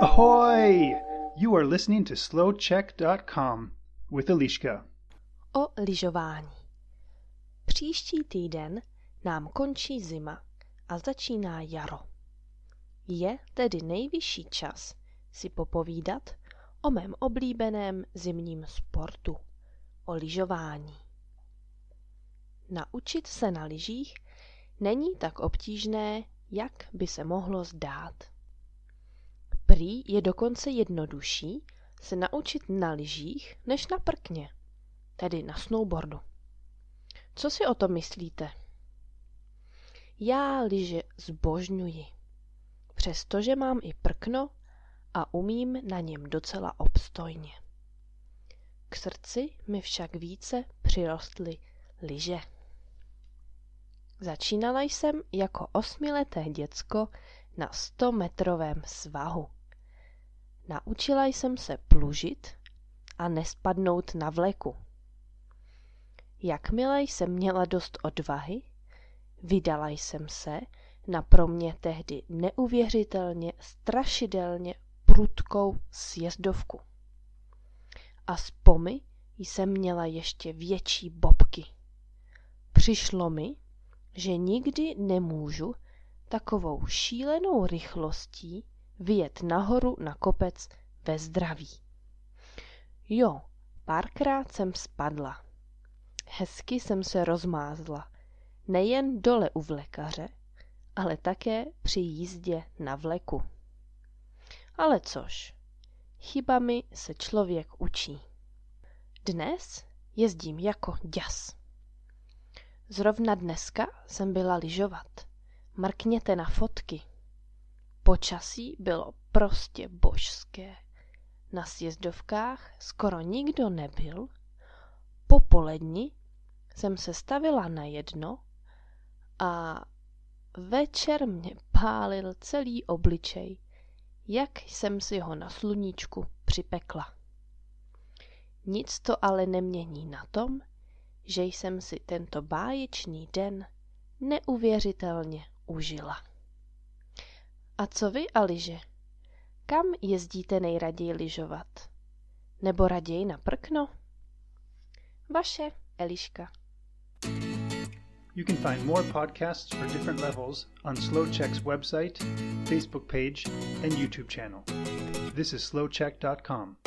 Ahoy! You are listening to slowcheck.com with Eliška. O lyžování. Příští týden nám končí zima a začíná jaro. Je tedy nejvyšší čas si popovídat o mém oblíbeném zimním sportu, o lyžování. Naučit se na lyžích není tak obtížné, jak by se mohlo zdát. Prý je dokonce jednodušší se naučit na lyžích než na prkně, tedy na snowboardu. Co si o tom myslíte? Já lyže zbožňuji, přestože mám i prkno a umím na něm docela obstojně. K srdci mi však více přirostly lyže. Začínala jsem jako osmileté děcko na 100-metrovém svahu. Naučila jsem se plužit a nespadnout na vleku. Jakmile jsem měla dost odvahy, vydala jsem se na pro mě tehdy neuvěřitelně strašidelně prudkou sjezdovku. A z pomy jsem měla ještě větší bobky. Přišlo mi, že nikdy nemůžu takovou šílenou rychlostí vyjet nahoru na kopec ve zdraví. Jo, párkrát jsem spadla. Hezky jsem se rozmázla. Nejen dole u vlekaře, ale také při jízdě na vleku. Ale což, chybami se člověk učí. Dnes jezdím jako děs. Zrovna dneska jsem byla lyžovat. Mrkněte na fotky. Počasí bylo prostě božské. Na sjezdovkách skoro nikdo nebyl. Po poledni jsem se stavila na jedno a večer mě pálil celý obličej, jak jsem si ho na sluníčku připekla. Nic to ale nemění na tom, že jsem si tento báječný den neuvěřitelně užila. A co vy, Aliže? Kam jezdíte nejraději lyžovat? Nebo raději na prkno? Vaše Eliška. You can find more podcasts for different levels on SlowCheck's website, Facebook page, and YouTube channel. This is slowcheck.com.